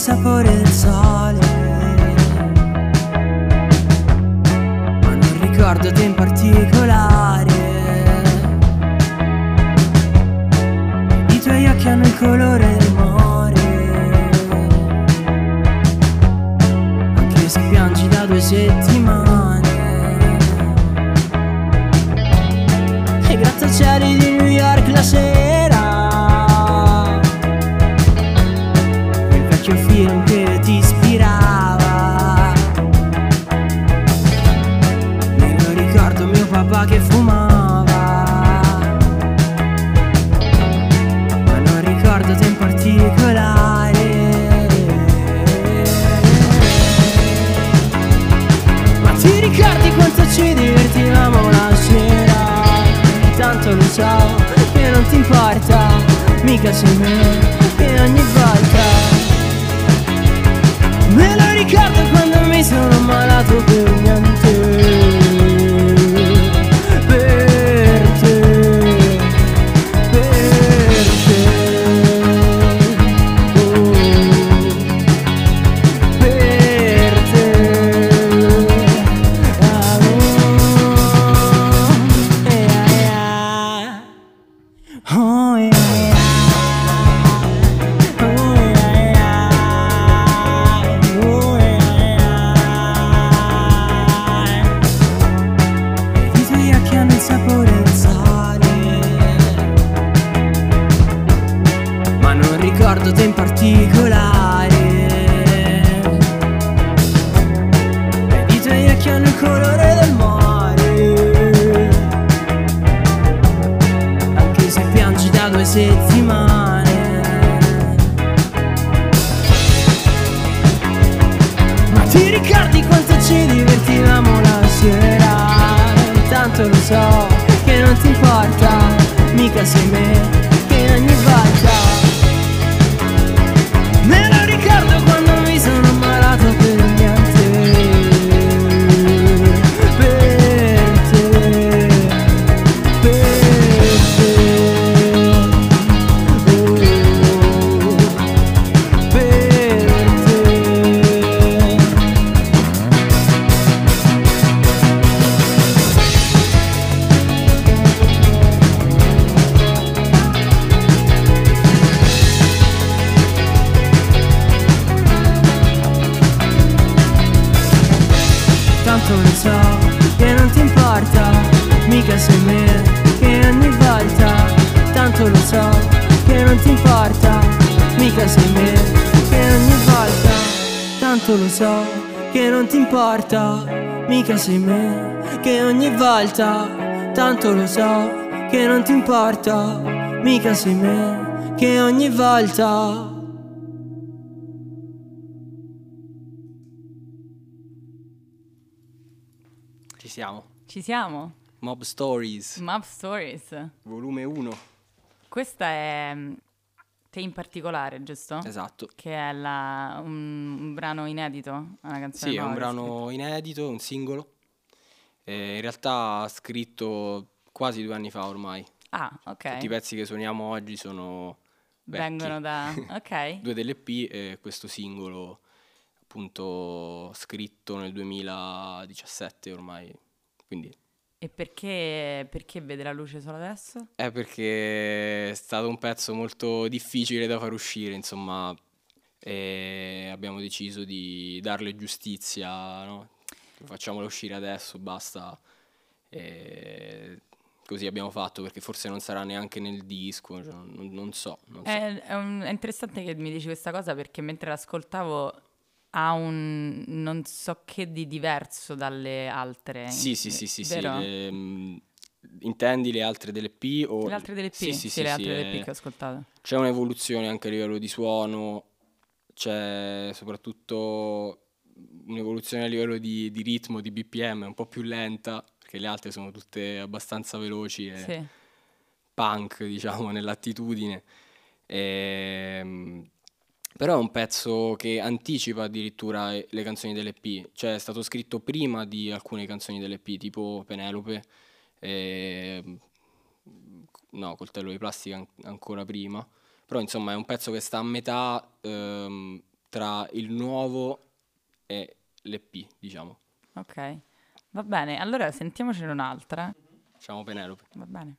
sapore del sole. Ma non ricordo te in particolare. I tuoi occhi hanno il colore del mare. Anche se piangi da due settimane. E grattacieli di New York la sera. Me Mica sei me che ogni volta Tanto lo so che non ti importa Mica sei me che ogni volta Tanto lo so che non ti importa Mica sei me che ogni volta Ci siamo. Ci siamo? Mob Stories, Map Stories. volume 1. Questa è te in particolare, giusto? Esatto. Che è la- un, un brano inedito, una canzone Sì, è un brano inedito, un singolo. Eh, in realtà scritto quasi due anni fa ormai. scritto. Ah, ok. Tutti i pezzi che suoniamo oggi sono vecchi. Vengono da... Ok. Due delle P e questo singolo appunto scritto nel 2017 ormai. Quindi E perché, perché vede la luce solo adesso? è perché è stato un pezzo molto difficile da far uscire, insomma, e abbiamo deciso di darle giustizia, no? Facciamolo uscire adesso, basta. E così abbiamo fatto perché forse non sarà neanche nel disco, cioè, non, non so. non so. È, è un- è interessante che mi dici questa cosa perché mentre l'ascoltavo ha un non so che di diverso dalle altre. Sì, sì, sì, sì, sì. vero? le- mm, intendi le altre delle P o... Le altre delle P, Sì, sì, sì, sì, le sì, altre delle eh, P che ho ascoltato. C'è un'evoluzione anche a livello di suono, c'è soprattutto un'evoluzione a livello di, di ritmo, di BPM, un po' più lenta, perché le altre sono tutte abbastanza veloci e Sì. punk, diciamo, nell'attitudine. Ehm, però è un pezzo che anticipa addirittura eh, le canzoni dell'EP, cioè è stato scritto prima di alcune canzoni dell'EP, tipo Penelope, e... no, Coltello di Plastica an- ancora prima, però insomma è un pezzo che sta a metà ehm, tra il nuovo e l'EP, diciamo. Ok, va bene, allora sentiamocene un'altra. Facciamo Penelope. Va bene.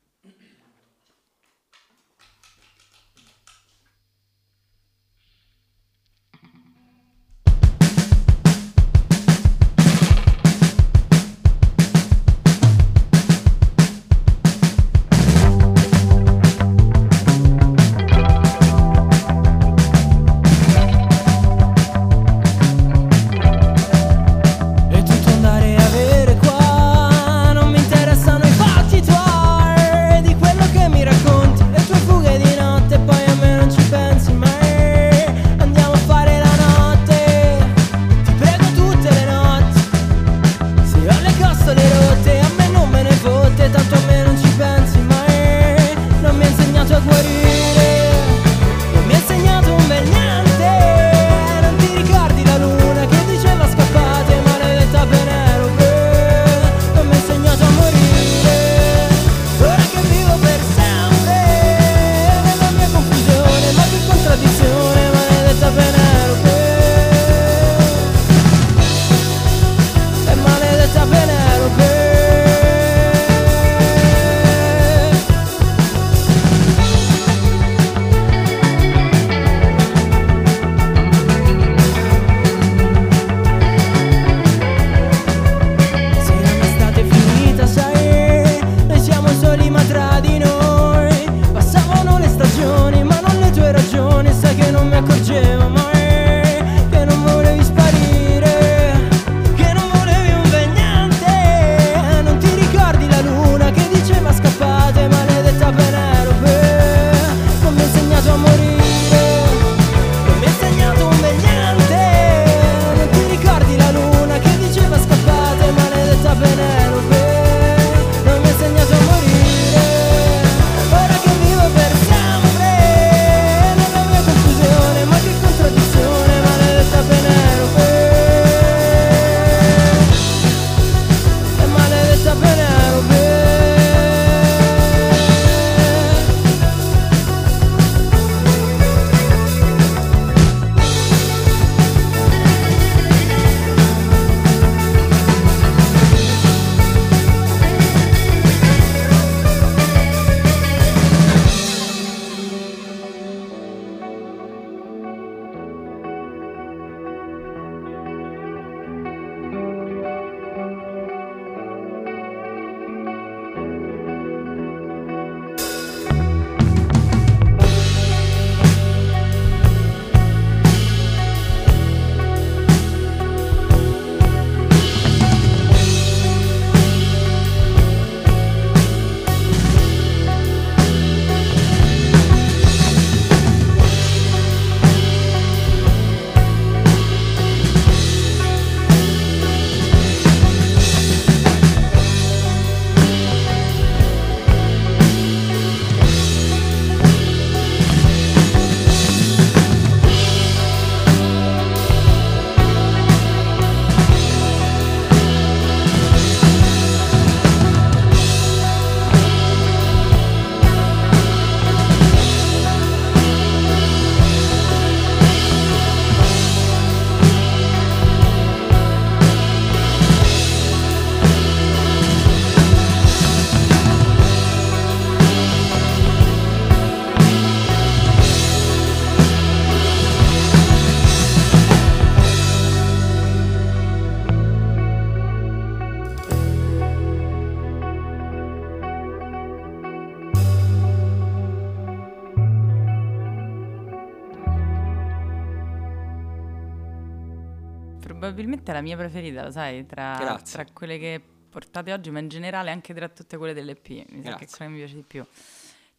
probabilmente è la mia preferita, lo sai, tra, tra, quelle che portate oggi, ma in generale anche tra tutte quelle dell'EP, mi sa che quella mi piace di più.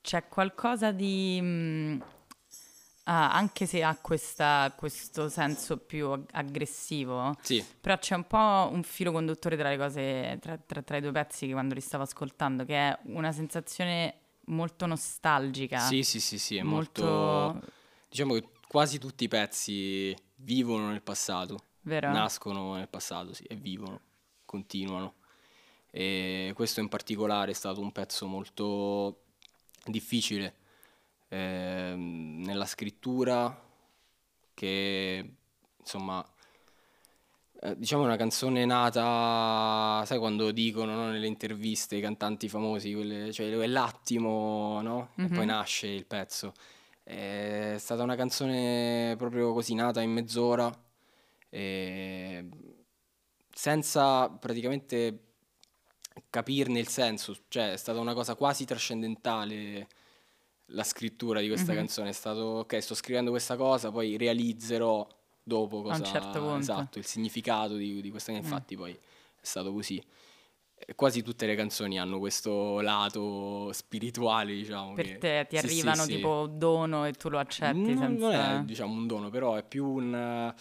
C'è qualcosa di... Mh, ah, anche se ha questa, questo senso più ag- aggressivo, sì. però c'è un po' un filo conduttore tra le cose, tra, tra, tra i due pezzi che quando li stavo ascoltando, che è una sensazione molto nostalgica. Sì, sì, sì, sì, è molto... molto... Diciamo che quasi tutti i pezzi vivono nel passato. Vero? nascono nel passato sì, e vivono, continuano. E questo in particolare è stato un pezzo molto difficile eh, nella scrittura che insomma eh, diciamo una canzone nata sai quando dicono no, nelle interviste i cantanti famosi quelle, cioè quell'attimo no? Mm-hmm. e poi mhm. nasce il pezzo è stata una canzone proprio così nata in mezz'ora e senza praticamente capirne il senso, cioè è stata una cosa quasi trascendentale la scrittura di questa canzone, è stato ok, sto scrivendo questa cosa, poi realizzerò dopo cosa un certo. Mm. esatto, il significato di, di questa infatti poi è stato così. Quasi tutte le canzoni hanno questo lato spirituale, diciamo. Per che- te ti sì, arrivano sì. tipo dono e tu lo accetti Non, senza... non è diciamo un dono, però è più un... eh,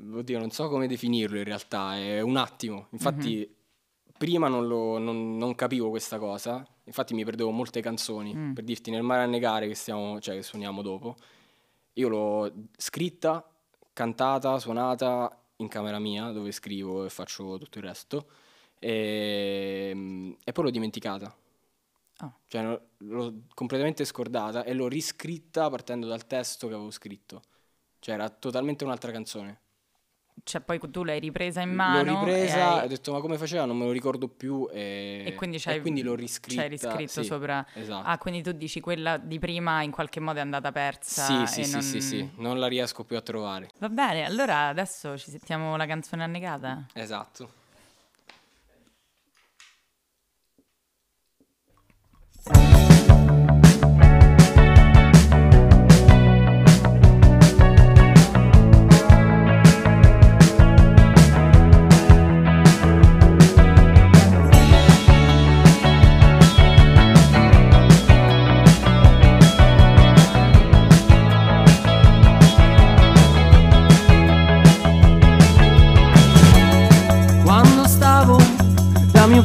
Oddio, non so come definirlo in realtà, è un attimo. Infatti prima non, lo- non- non capivo questa cosa, infatti mi perdevo molte canzoni. Mm. Per dirti, nel mare a negare che, stiamo, cioè, che suoniamo dopo, io l'ho scritta, cantata, suonata in camera mia, dove scrivo e faccio tutto il resto, e, e poi l'ho dimenticata. Ah. Cioè, l'ho completamente scordata e l'ho riscritta partendo dal testo che avevo scritto. Cioè, era totalmente un'altra canzone. Cioè poi tu l'hai ripresa in mano L'ho e ripresa, hai- ho detto ma come faceva? Non me lo ricordo più e, E quindi, c'hai, l'ho riscritta. c'hai riscritto sì, sopra. Esatto. Ah, quindi tu dici quella di prima in qualche modo è andata persa. sì, sì, e sì, non... sì, sì, non la riesco più a trovare. Va bene, allora adesso ci sentiamo la canzone annegata. Esatto.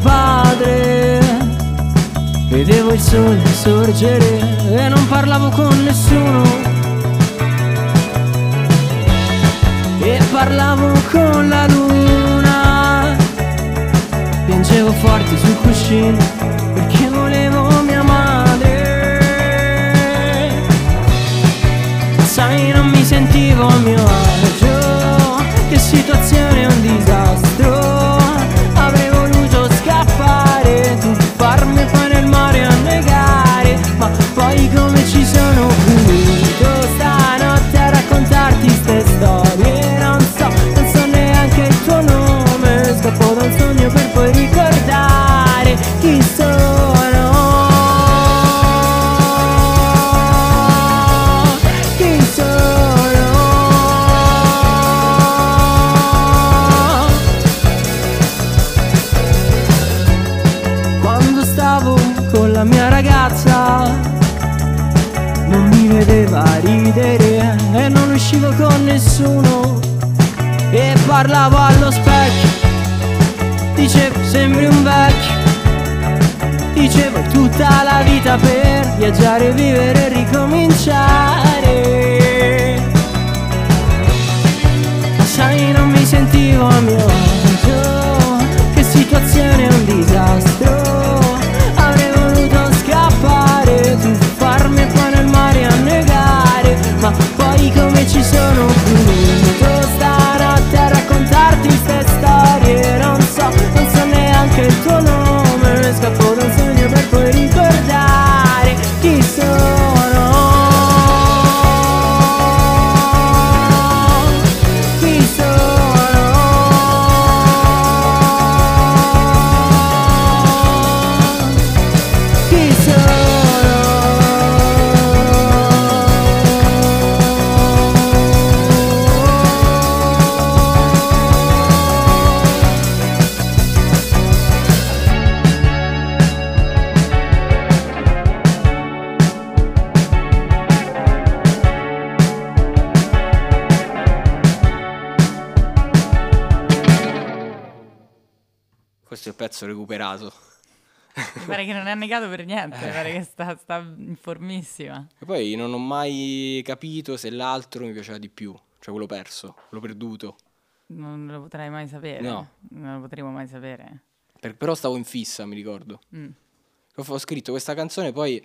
Padre Vedevo il sole sorgere e non parlavo con nessuno. E parlavo con la luna Piangevo forte sul cuscino perché volevo mia madre. Sai non mi sentivo mio Ma poi come parlavo allo specchio. Dicevo sembri un vecchio. Dicevo tutta la vita per viaggiare, vivere e ricominciare. Ma sai non mi sentivo a mio agio. Che situazione è un disastro Questo è il pezzo recuperato. Mi pare che non è annegato per niente, mi pare che sta, sta informissima. E poi non ho mai capito se l'altro mi piaceva di più, cioè quello perso, quello perduto. Non lo potrai mai sapere. No. Non lo potremo mai sapere. Per- però stavo in fissa, mi ricordo. Mm. Ho, ho scritto questa canzone, poi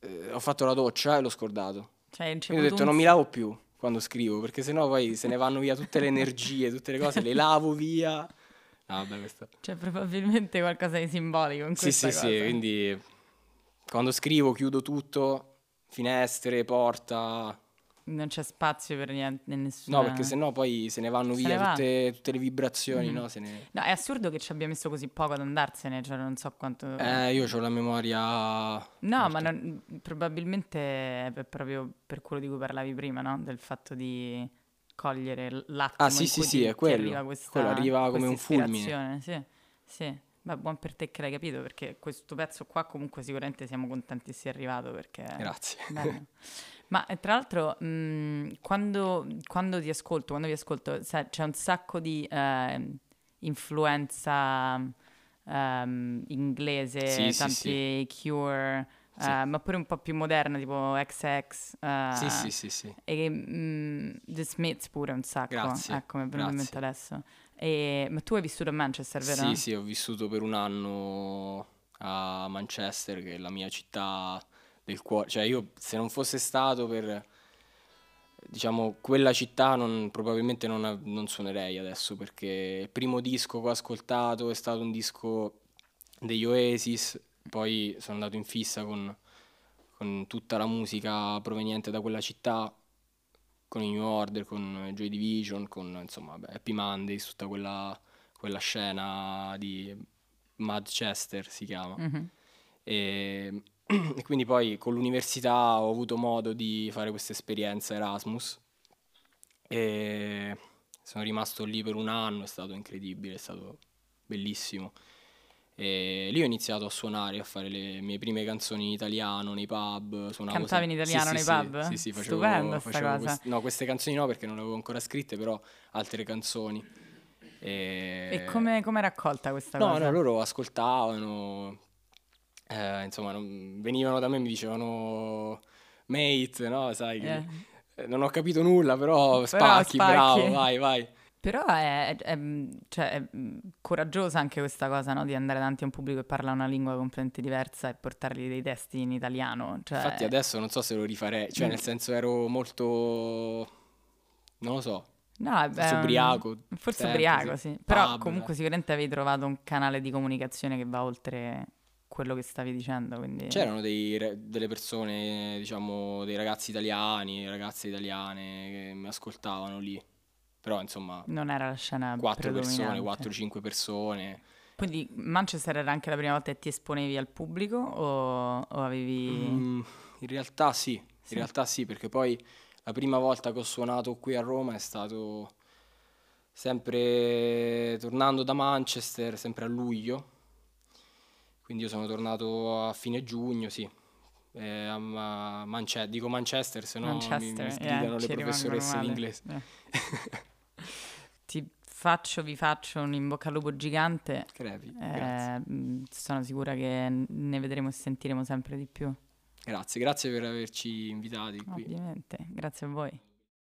eh, ho fatto la doccia e l'ho scordato. Cioè, Quindi ho detto avuto non un- mi lavo più. quando scrivo, perché sennò poi se ne vanno via tutte le energie, tutte le cose, le lavo via. No, vabbè, questo... C'è probabilmente qualcosa di simbolico in Sì, questa sì, cosa. sì, quindi quando scrivo chiudo tutto, finestre, porta. Non c'è spazio per niente, nessuno. No, perché sennò poi se ne vanno Se via ne va. tutte, tutte le vibrazioni, Mm. no? Se ne- No, è assurdo che ci abbia messo così poco ad andarsene, cioè non so quanto... Eh, io ho la memoria... No, molto- ma non- probabilmente è proprio per quello di cui parlavi prima, no? Del fatto di cogliere l'attimo Ah, sì, sì, sì, ti- è quello. arriva questa Quello arriva come un fulmine. Sì, sì. Beh, buon per te che l'hai capito, perché questo pezzo qua comunque sicuramente siamo contenti sia arrivato, perché... Grazie. Ma eh, tra l'altro, mh, quando, quando ti ascolto, quando vi ascolto, sai, c'è un sacco di eh, influenza ehm, inglese, Sì, sì, tanti Cure, Sì. eh, ma pure un po' più moderna, tipo XX. eh, Sì, sì, sì, sì. E mh, The Smiths pure un sacco. Grazie, Ecco, mi è venuto in mente adesso. E- ma tu hai vissuto a Manchester, vero? Sì, sì, ho vissuto per un anno a Manchester, che è la mia città del cuore. Cioè, io se non fosse stato per, diciamo, quella città, non- probabilmente non, non suonerei adesso, perché il primo disco che ho ascoltato è stato un disco degli Oasis, poi sono andato in fissa con, con tutta la musica proveniente da quella città, con i New Order, con Joy Division, con insomma vabbè, Happy Mondays, tutta quella, quella scena di Manchester si chiama. Mhm. E, e quindi poi con l'università ho avuto modo di fare questa esperienza Erasmus e sono rimasto lì per un anno, è stato incredibile, è stato bellissimo. E lì ho iniziato a suonare, a fare le mie prime canzoni in italiano nei pub. Suonavo Cantavi in italiano sì, nei sì, pub? Sì, sì, facevo, Stupenda sta facevo quest- no, queste canzoni no perché non le avevo ancora scritte, però altre canzoni. E, E come come è raccolta questa No, cosa? no, loro ascoltavano, eh, insomma, non- venivano da me e mi dicevano mate, no? Sai che Eh. non ho capito nulla, però spacchi, spacchi. bravo, vai, vai. Però è, è- cioè, è, mm, coraggiosa anche questa cosa, no? Di andare davanti a un pubblico che parla una lingua completamente diversa e portargli dei testi in italiano. Cioè, Infatti adesso non so se lo rifarei, cioè Mm. nel senso ero molto, non lo so, no, un- ubriaco. Forse sempre, ubriaco, sì. Però Pub, comunque sicuramente avevi trovato un canale di comunicazione che va oltre quello che stavi dicendo, quindi... C'erano dei delle persone, diciamo, dei ragazzi italiani, ragazze italiane che mi ascoltavano lì. Però insomma, Non era la scena quattro persone, predominante. 4-5 persone. Quindi Manchester era anche la prima volta che ti esponevi al pubblico o, o avevi... Mm, in realtà sì, in Sì. realtà sì, perché poi la prima volta che ho suonato qui a Roma è stato sempre tornando da Manchester, sempre a luglio. Quindi io sono tornato a fine giugno, sì. Eh, a Ma- Manche- dico Manchester, se no mi, mi Manchester, eh, sgridano ci le professoresse di inglese. Eh. Faccio, vi faccio un in bocca al lupo gigante. Crepi. Eh, mh, sono sicura che ne vedremo e sentiremo sempre di più. Grazie, grazie per averci invitati qui. Ovviamente, grazie a voi.